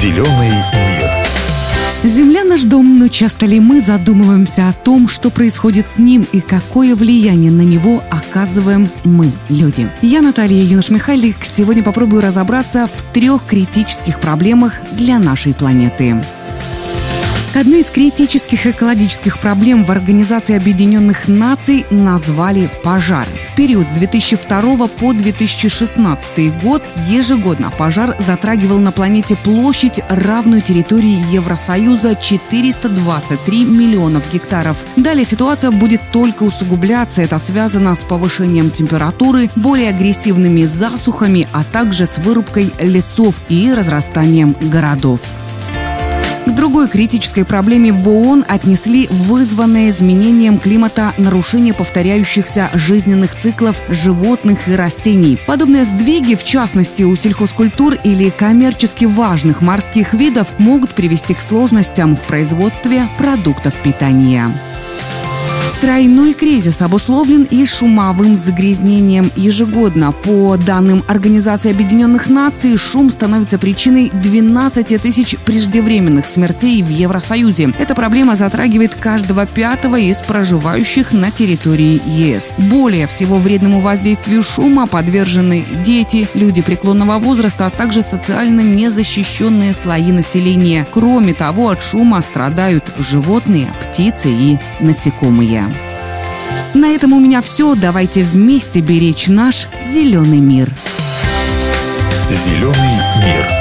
Зеленый мир. Земля наш дом, но часто ли мы задумываемся о том, что происходит с ним и какое влияние на него оказываем мы, люди? Я, Наталья Юнош-Михайлик, сегодня попробую разобраться в трех критических проблемах для нашей планеты. К одной из критических экологических проблем в Организации Объединенных Наций назвали пожар. В период с 2002 по 2016 год ежегодно пожар затрагивал на планете площадь, равную территории Евросоюза 423 миллионов гектаров. Далее ситуация будет только усугубляться. Это связано с повышением температуры, более агрессивными засухами, а также с вырубкой лесов и разрастанием городов. Другой критической проблеме в ООН отнесли вызванное изменением климата нарушение повторяющихся жизненных циклов животных и растений. Подобные сдвиги, в частности у сельхозкультур или коммерчески важных морских видов, могут привести к сложностям в производстве продуктов питания. Тройной кризис обусловлен и шумовым загрязнением. Ежегодно, по данным Организации Объединенных Наций, шум становится причиной 12 тысяч преждевременных смертей в Евросоюзе. Эта проблема затрагивает каждого пятого из проживающих на территории ЕС. Более всего вредному воздействию шума подвержены дети, люди преклонного возраста, а также социально незащищенные слои населения. Кроме того, от шума страдают животные, птицы и насекомые. На этом у меня все. Давайте вместе беречь наш зеленый мир. Зеленый мир.